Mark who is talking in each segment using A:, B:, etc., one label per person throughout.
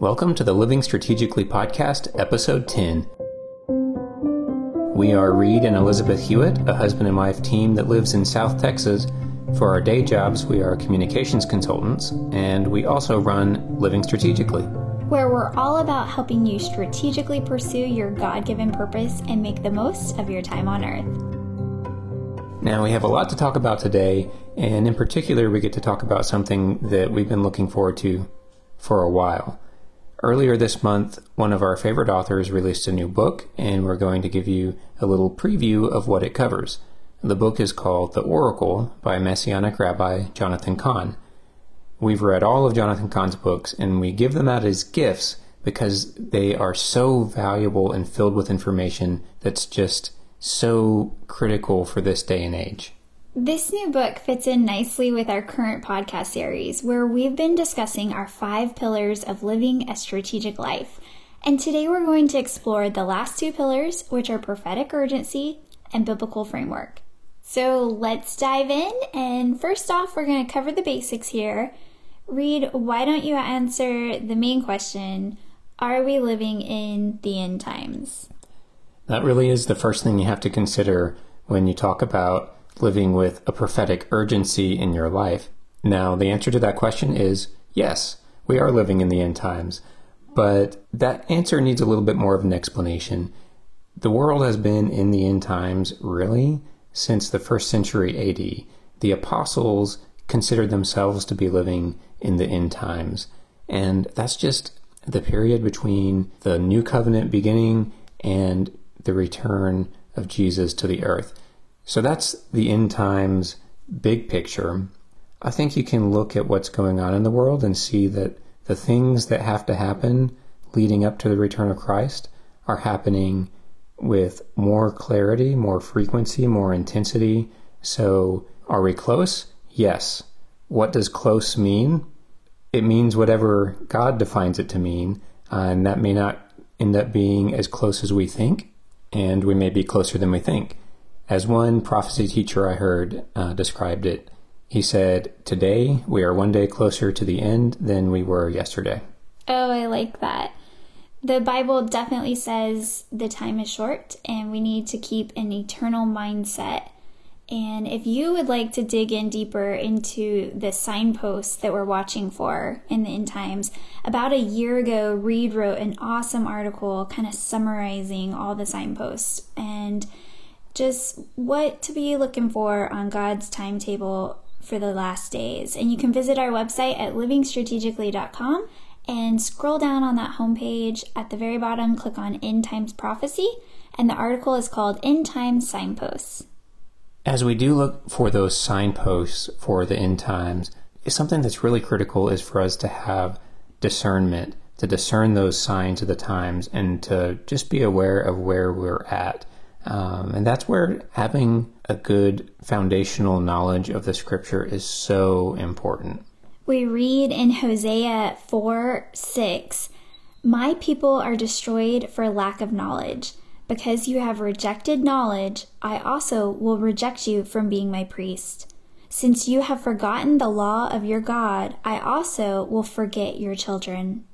A: Welcome to the Living Strategically podcast, episode 10. We are Reed and Elizabeth Hewitt, a husband and wife team that lives in South Texas. For our day jobs, we are communications consultants, and we also run Living Strategically,
B: where we're all about helping you strategically pursue your God given purpose and make the most of your time on earth.
A: Now, we have a lot to talk about today, and in particular, we get to talk about something that we've been looking forward to for a while. Earlier this month, one of our favorite authors released a new book, and we're going to give you a little preview of what it covers. The book is called The Oracle by Messianic Rabbi Jonathan Cahn. We've read all of Jonathan Cahn's books, and we give them out as gifts because they are so valuable and filled with information that's just so critical for this day and age.
B: This new book fits in nicely with our current podcast series, where we've been discussing our five pillars of living a strategic life. And today we're going to explore the last two pillars, which are prophetic urgency and biblical framework. So let's dive in. And first off, we're going to cover the basics here. Reed, why don't you answer the main question Are we living in the end times?
A: That really is the first thing you have to consider when you talk about living with a prophetic urgency in your life? Now, the answer to that question is yes, we are living in the end times. But that answer needs a little bit more of an explanation. The world has been in the end times really since the first century AD. The apostles considered themselves to be living in the end times. And that's just the period between the new covenant beginning and the return of Jesus to the earth. So that's the end times big picture. I think you can look at what's going on in the world and see that the things that have to happen leading up to the return of Christ are happening with more clarity, more frequency, more intensity. So, are we close? Yes. What does close mean? It means whatever God defines it to mean, uh, and that may not end up being as close as we think, and we may be closer than we think. As one prophecy teacher I heard uh, described it, he said, Today we are one day closer to the end than we were yesterday.
B: Oh, I like that. The Bible definitely says the time is short and we need to keep an eternal mindset. And if you would like to dig in deeper into the signposts that we're watching for in the end times, about a year ago, Reed wrote an awesome article kind of summarizing all the signposts. And just what to be looking for on God's timetable for the last days. And you can visit our website at livingstrategically.com and scroll down on that homepage at the very bottom, click on End Times Prophecy, and the article is called End Times Signposts.
A: As we do look for those signposts for the end times, something that's really critical is for us to have discernment, to discern those signs of the times, and to just be aware of where we're at. Um, and that's where having a good foundational knowledge of the scripture is so important.
B: We read in Hosea 4 6, My people are destroyed for lack of knowledge. Because you have rejected knowledge, I also will reject you from being my priest. Since you have forgotten the law of your God, I also will forget your children.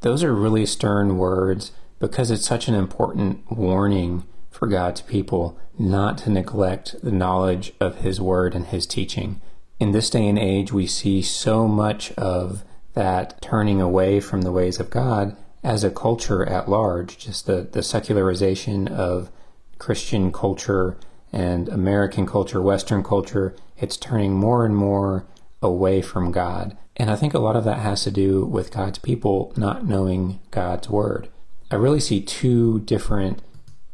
A: Those are really stern words because it's such an important warning for God's people not to neglect the knowledge of His Word and His teaching. In this day and age, we see so much of that turning away from the ways of God as a culture at large, just the, the secularization of Christian culture and American culture, Western culture, it's turning more and more away from God. And I think a lot of that has to do with God's people not knowing God's Word. I really see two different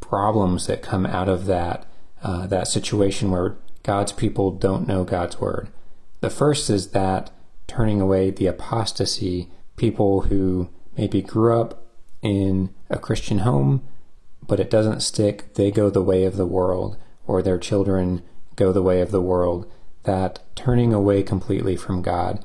A: problems that come out of that uh, that situation where God's people don't know God's word. The first is that turning away the apostasy, people who maybe grew up in a Christian home, but it doesn't stick, they go the way of the world, or their children go the way of the world, that turning away completely from God.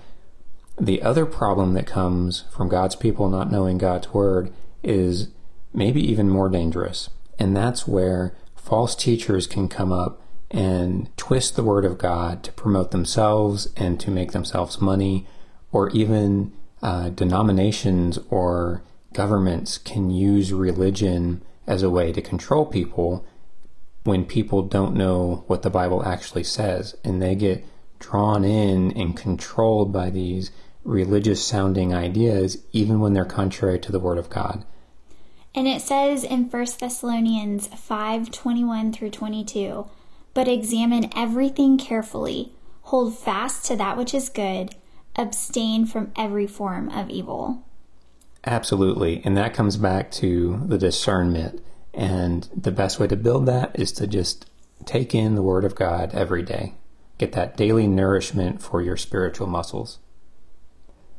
A: The other problem that comes from God's people not knowing God's word is maybe even more dangerous. And that's where false teachers can come up and twist the word of God to promote themselves and to make themselves money, or even uh, denominations or governments can use religion as a way to control people when people don't know what the Bible actually says and they get drawn in and controlled by these religious sounding ideas even when they're contrary to the word of God.
B: And it says in 1 Thessalonians 5:21 through 22, "But examine everything carefully, hold fast to that which is good, abstain from every form of evil."
A: Absolutely. And that comes back to the discernment. And the best way to build that is to just take in the Word of God every day. Get that daily nourishment for your spiritual muscles.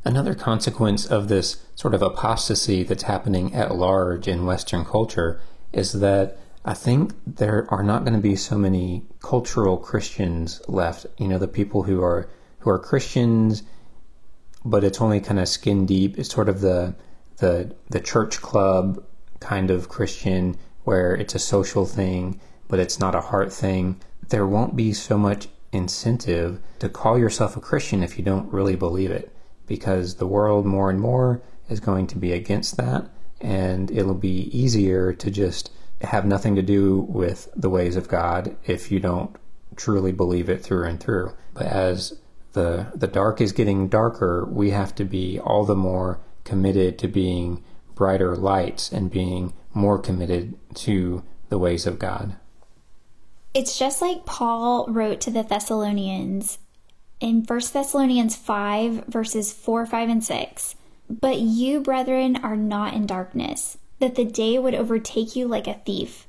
A: Another consequence of this sort of apostasy that's happening at large in Western culture is that I think there are not going to be so many cultural Christians left. You know, the people who are who are Christians, but it's only kind of skin deep. It's sort of the the the church club kind of Christian where it's a social thing, but it's not a heart thing. There won't be so much incentive to call yourself a Christian if you don't really believe it because the world more and more is going to be against that, and it'll be easier to just have nothing to do with the ways of God if you don't truly believe it through and through. But as the the dark is getting darker, we have to be all the more committed to being brighter lights and being more committed to the ways of God.
B: It's just like Paul wrote to the Thessalonians in 1 Thessalonians 5, verses 4, 5, and 6. But you, brethren, are not in darkness, that the day would overtake you like a thief.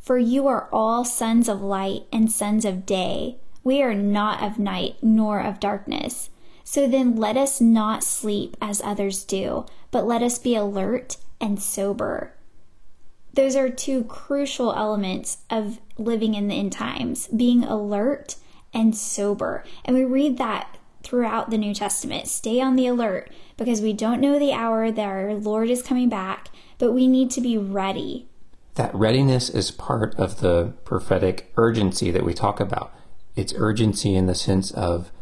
B: For you are all sons of light and sons of day. We are not of night nor of darkness. So then let us not sleep as others do, but let us be alert and sober. Those are two crucial elements of living in the end times being alert and sober. And we read that throughout the New Testament. Stay on the alert because we don't know the hour that our Lord is coming back, but we need to be ready.
A: That readiness is part of the prophetic urgency that we talk about. It's urgency in the sense of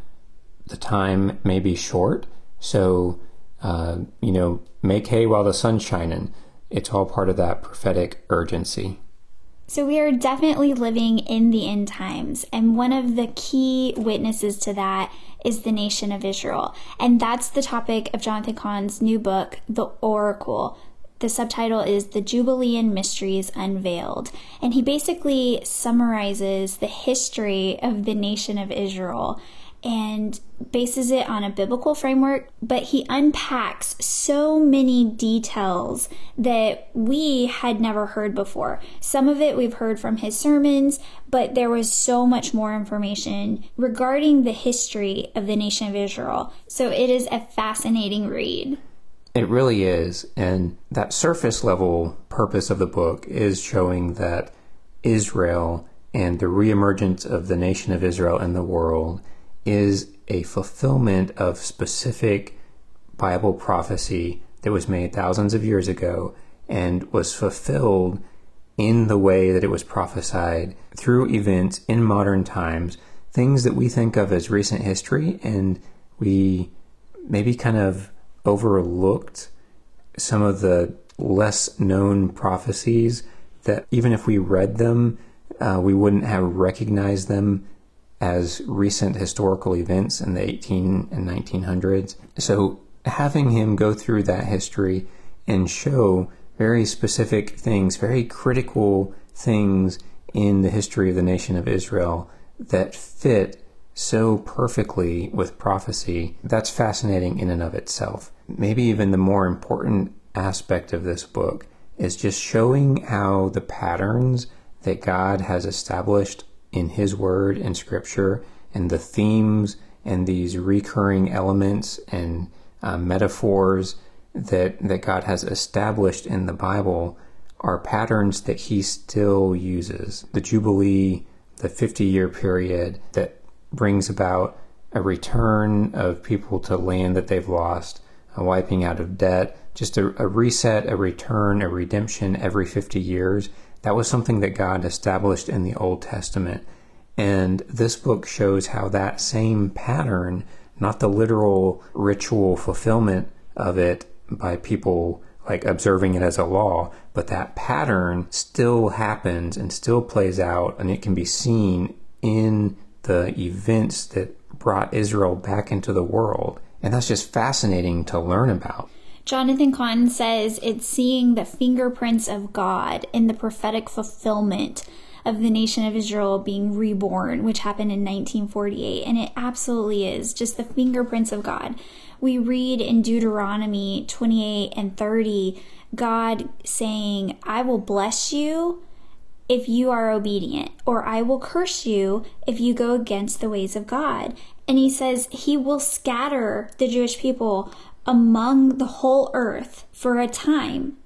A: the time may be short, so uh, you know, make hay while the sun's shining. It's all part of that prophetic urgency.
B: So, we are definitely living in the end times, and one of the key witnesses to that is the nation of Israel. And that's the topic of Jonathan Cahn's new book, The Oracle. The subtitle is The Jubilean Mysteries Unveiled. And he basically summarizes the history of the nation of Israel and bases it on a biblical framework, but he unpacks so many details that we had never heard before. Some of it we've heard from his sermons, but there was so much more information regarding the history of the nation of Israel. So it is a fascinating read.
A: It really is. And that surface level purpose of the book is showing that Israel and the reemergence of the nation of Israel in the world is a fulfillment of specific Bible prophecy that was made thousands of years ago and was fulfilled in the way that it was prophesied through events in modern times, things that we think of as recent history, and we maybe kind of overlooked some of the less known prophecies that even if we read them, uh, we wouldn't have recognized them as recent historical events in the 18 and 1900s. So having him go through that history and show very specific things, very critical things in the history of the nation of Israel that fit so perfectly with prophecy, that's fascinating in and of itself. Maybe even the more important aspect of this book is just showing how the patterns that God has established in His Word and Scripture, and the themes and these recurring elements and uh, metaphors that that God has established in the Bible are patterns that He still uses. The Jubilee, the 50 year period that brings about a return of people to land that they've lost, a wiping out of debt, just a, a reset, a return, a redemption every 50 years. That was something that God established in the Old Testament. And this book shows how that same pattern, not the literal ritual fulfillment of it by people like observing it as a law, but that pattern still happens and still plays out, and it can be seen in the events that brought Israel back into the world. And that's just fascinating to learn about.
B: Jonathan Cahn says it's seeing the fingerprints of God in the prophetic fulfillment of the nation of Israel being reborn, which happened in 1948. And it absolutely is just the fingerprints of God. We read in Deuteronomy 28 and 30 God saying, I will bless you if you are obedient, or I will curse you if you go against the ways of God. And he says he will scatter the Jewish people among the whole earth for a time,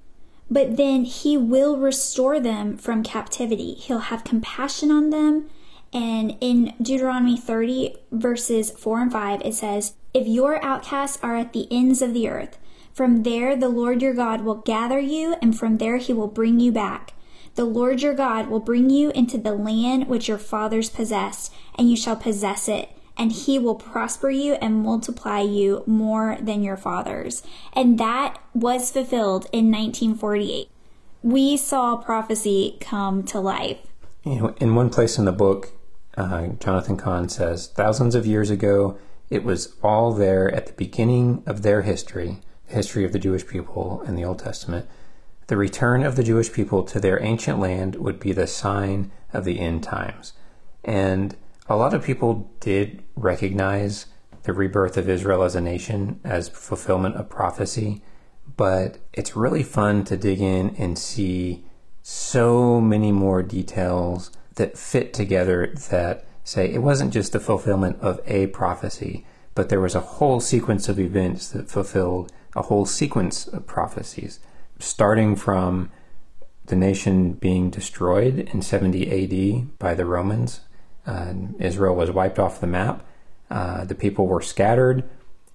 B: but then he will restore them from captivity. He'll have compassion on them. And in Deuteronomy 30, verses 4 and 5, it says, If your outcasts are at the ends of the earth, from there the Lord your God will gather you, and from there he will bring you back. The Lord your God will bring you into the land which your fathers possessed, and you shall possess it and he will prosper you and multiply you more than your fathers. And that was fulfilled in 1948. We saw prophecy come to life.
A: In one place in the book, uh, Jonathan Cahn says, thousands of years ago, it was all there at the beginning of their history, the history of the Jewish people in the Old Testament. The return of the Jewish people to their ancient land would be the sign of the end times. And a lot of people did recognize the rebirth of Israel as a nation as fulfillment of prophecy, but it's really fun to dig in and see so many more details that fit together that say it wasn't just the fulfillment of a prophecy, but there was a whole sequence of events that fulfilled a whole sequence of prophecies, starting from the nation being destroyed in 70 AD by the Romans uh, Israel was wiped off the map. Uh, the people were scattered,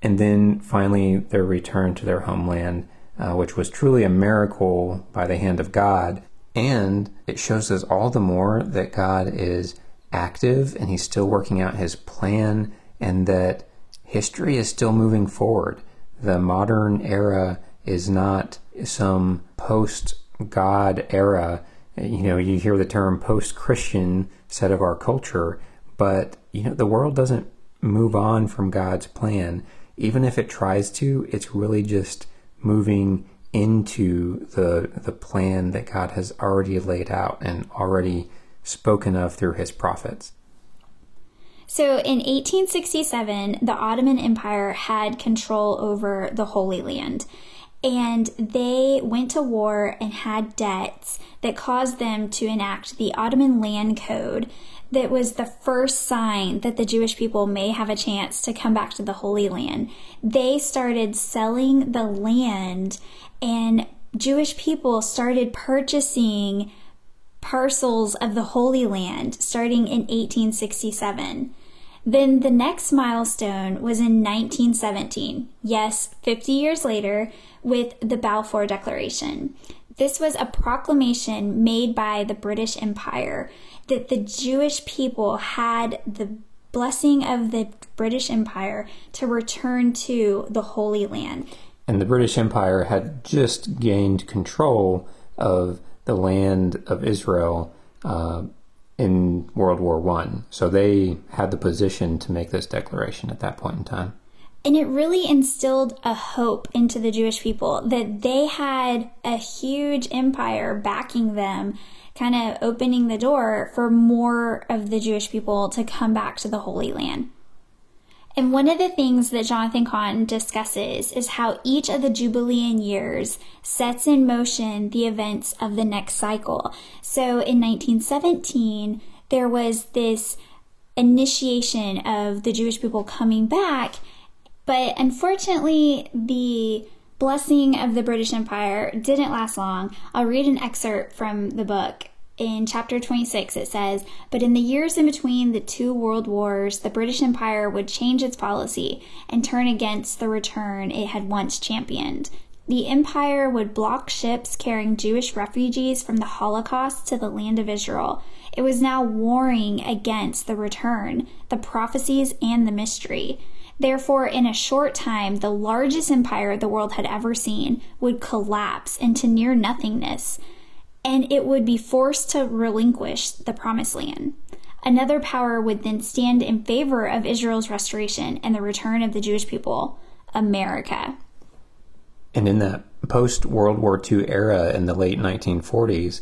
A: and then finally their return to their homeland, uh, which was truly a miracle by the hand of God. And it shows us all the more that God is active and He's still working out His plan, and that history is still moving forward. The modern era is not some post God era you know, you hear the term post Christian said of our culture, but, you know, the world doesn't move on from God's plan. Even if it tries to, it's really just moving into the the plan that God has already laid out and already spoken of through his prophets.
B: So in 1867, the Ottoman Empire had control over the Holy Land and they went to war and had debts that caused them to enact the Ottoman Land Code that was the first sign that the Jewish people may have a chance to come back to the Holy Land. They started selling the land and Jewish people started purchasing parcels of the Holy Land starting in 1867. Then the next milestone was in 1917. Yes, 50 years later, with the Balfour Declaration. This was a proclamation made by the British Empire that the Jewish people had the blessing of the British Empire to return to the Holy Land.
A: And the British Empire had just gained control of the land of Israel uh, in World War One, so they had the position to make this declaration at that point in time.
B: And it really instilled a hope into the Jewish people that they had a huge empire backing them, kind of opening the door for more of the Jewish people to come back to the Holy Land. And one of the things that Jonathan Cahn discusses is how each of the Jubilean years sets in motion the events of the next cycle. So in 1917, there was this initiation of the Jewish people coming back but unfortunately, the blessing of the British Empire didn't last long. I'll read an excerpt from the book. In chapter 26, it says, But in the years in between the two world wars, the British Empire would change its policy and turn against the return it had once championed. The empire would block ships carrying Jewish refugees from the Holocaust to the land of Israel. It was now warring against the return, the prophecies, and the mystery. Therefore, in a short time, the largest empire the world had ever seen would collapse into near nothingness, and it would be forced to relinquish the promised land. Another power would then stand in favor of Israel's restoration and the return of the Jewish people, America.
A: And in that post World War II era in the late 1940s,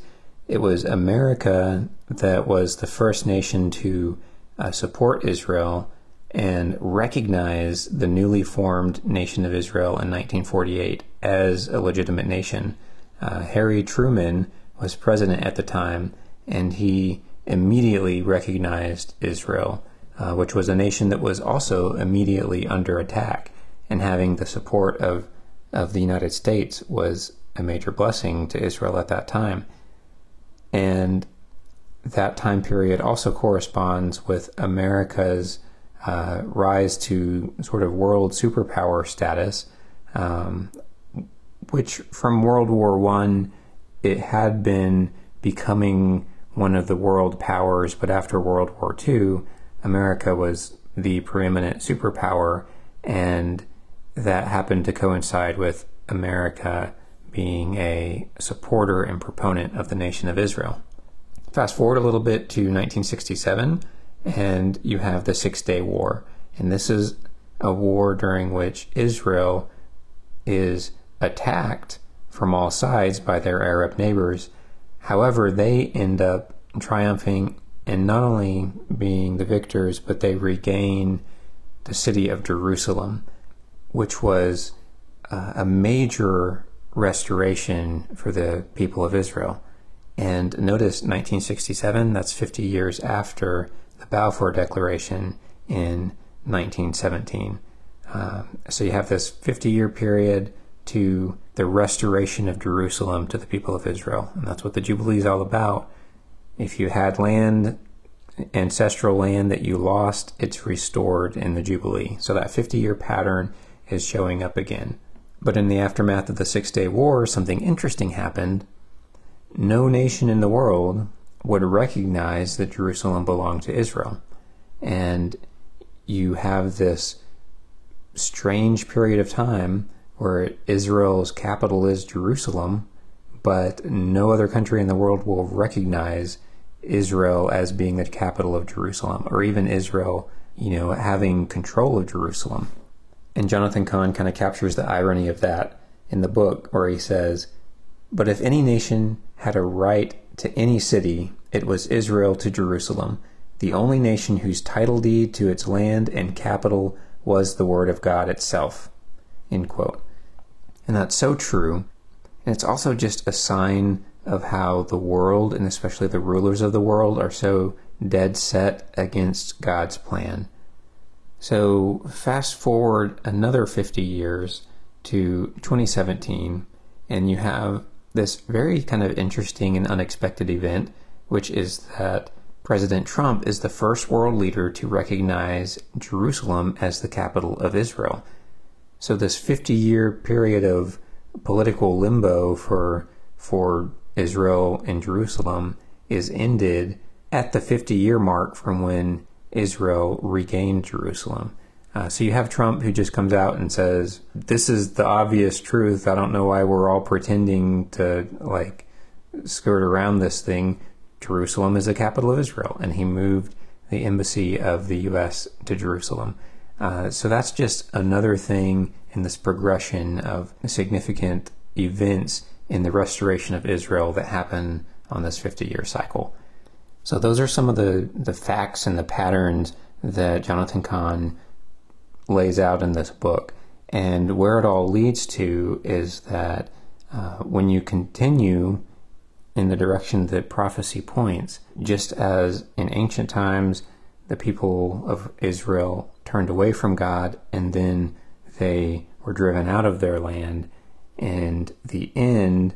A: it was America that was the first nation to uh, support Israel and recognize the newly formed nation of Israel in 1948 as a legitimate nation. Uh, Harry Truman was president at the time, and he immediately recognized Israel, uh, which was a nation that was also immediately under attack. And having the support of, of the United States was a major blessing to Israel at that time. And that time period also corresponds with America's uh, rise to sort of world superpower status, um, which from World War One, it had been becoming one of the world powers, but after World War II, America was the preeminent superpower, and that happened to coincide with America being a supporter and proponent of the nation of Israel. Fast forward a little bit to 1967, and you have the Six Day War. And this is a war during which Israel is attacked from all sides by their Arab neighbors. However, they end up triumphing and not only being the victors, but they regain the city of Jerusalem, which was uh, a major restoration for the people of Israel. And notice 1967, that's 50 years after the Balfour Declaration in 1917. Uh, so you have this 50 year period to the restoration of Jerusalem to the people of Israel. And that's what the Jubilee is all about. If you had land, ancestral land that you lost, it's restored in the Jubilee. So that 50 year pattern is showing up again. But in the aftermath of the Six Day War, something interesting happened. No nation in the world would recognize that Jerusalem belonged to Israel. And you have this strange period of time where Israel's capital is Jerusalem, but no other country in the world will recognize Israel as being the capital of Jerusalem, or even Israel, you know, having control of Jerusalem. And Jonathan Cahn kind of captures the irony of that in the book, where he says, But if any nation had a right to any city, it was Israel to Jerusalem, the only nation whose title deed to its land and capital was the Word of God itself. And that's so true. And it's also just a sign of how the world, and especially the rulers of the world, are so dead set against God's plan. So, fast forward another 50 years to 2017, and you have this very kind of interesting and unexpected event, which is that President Trump is the first world leader to recognize Jerusalem as the capital of Israel. So this 50 year period of political limbo for for Israel and Jerusalem is ended at the 50 year mark from when Israel regained Jerusalem. Uh, so you have Trump who just comes out and says, "This is the obvious truth. I don't know why we're all pretending to like skirt around this thing. Jerusalem is the capital of Israel," and he moved the embassy of the U.S. to Jerusalem. Uh, so that's just another thing in this progression of significant events in the restoration of Israel that happen on this 50-year cycle. So those are some of the the facts and the patterns that Jonathan Cahn lays out in this book. And where it all leads to is that uh, when you continue in the direction that prophecy points, just as in ancient times the people of Israel turned away from God and then they were driven out of their land, and the end,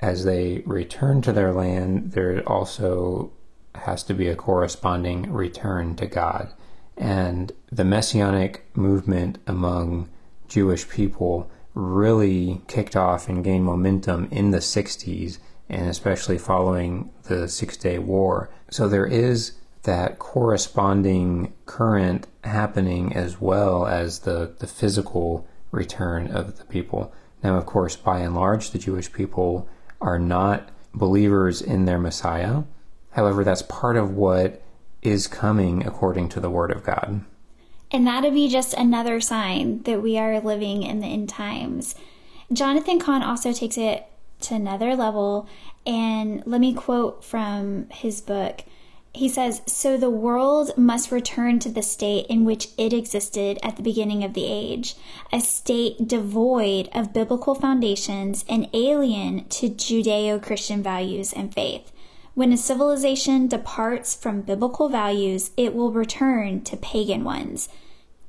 A: as they return to their land, there also has to be a corresponding return to God. And the messianic movement among Jewish people really kicked off and gained momentum in the 60s, and especially following the Six Day War. So there is that corresponding current happening as well as the, the physical return of the people. Now, of course, by and large, the Jewish people are not believers in their Messiah. However, that's part of what is coming according to the Word of God.
B: And that'll be just another sign that we are living in the end times. Jonathan Cahn also takes it to another level. And let me quote from his book. He says, So the world must return to the state in which it existed at the beginning of the age, a state devoid of biblical foundations and alien to Judeo Christian values and faith. When a civilization departs from biblical values, it will return to pagan ones.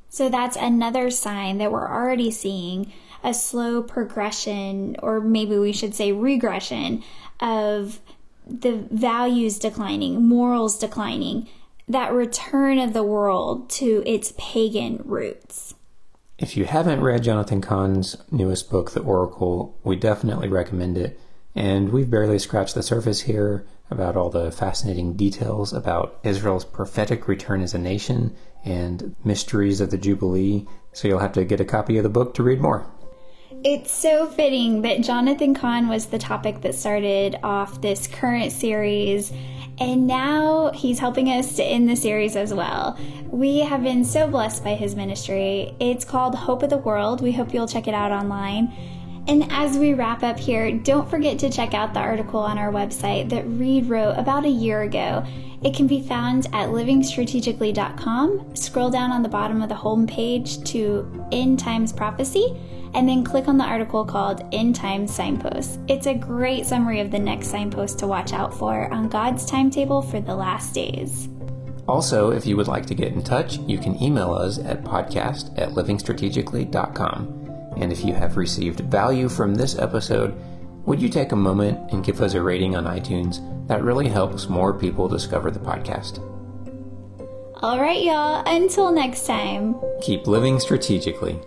B: So that's another sign that we're already seeing a slow progression, or maybe we should say regression, of the values declining, morals declining, that return of the world to its pagan roots.
A: If you haven't read Jonathan Cahn's newest book, The Oracle, we definitely recommend it. And we've barely scratched the surface here about all the fascinating details about Israel's prophetic return as a nation and mysteries of the Jubilee. So you'll have to get a copy of the book to read more.
B: It's so fitting that Jonathan Cahn was the topic that started off this current series, and now he's helping us to end the series as well. We have been so blessed by his ministry. It's called Hope of the World. We hope you'll check it out online. And as we wrap up here, don't forget to check out the article on our website that Reed wrote about a year ago. It can be found at livingstrategically.com. Scroll down on the bottom of the home page to End Times Prophecy and then click on the article called End Times Signposts. It's a great summary of the next signpost to watch out for on God's timetable for the last days.
A: Also, if you would like to get in touch, you can email us at podcast at livingstrategically.com. And if you have received value from this episode, would you take a moment and give us a rating on iTunes? That really helps more people discover the podcast.
B: All right, y'all. Until next time.
A: Keep living strategically.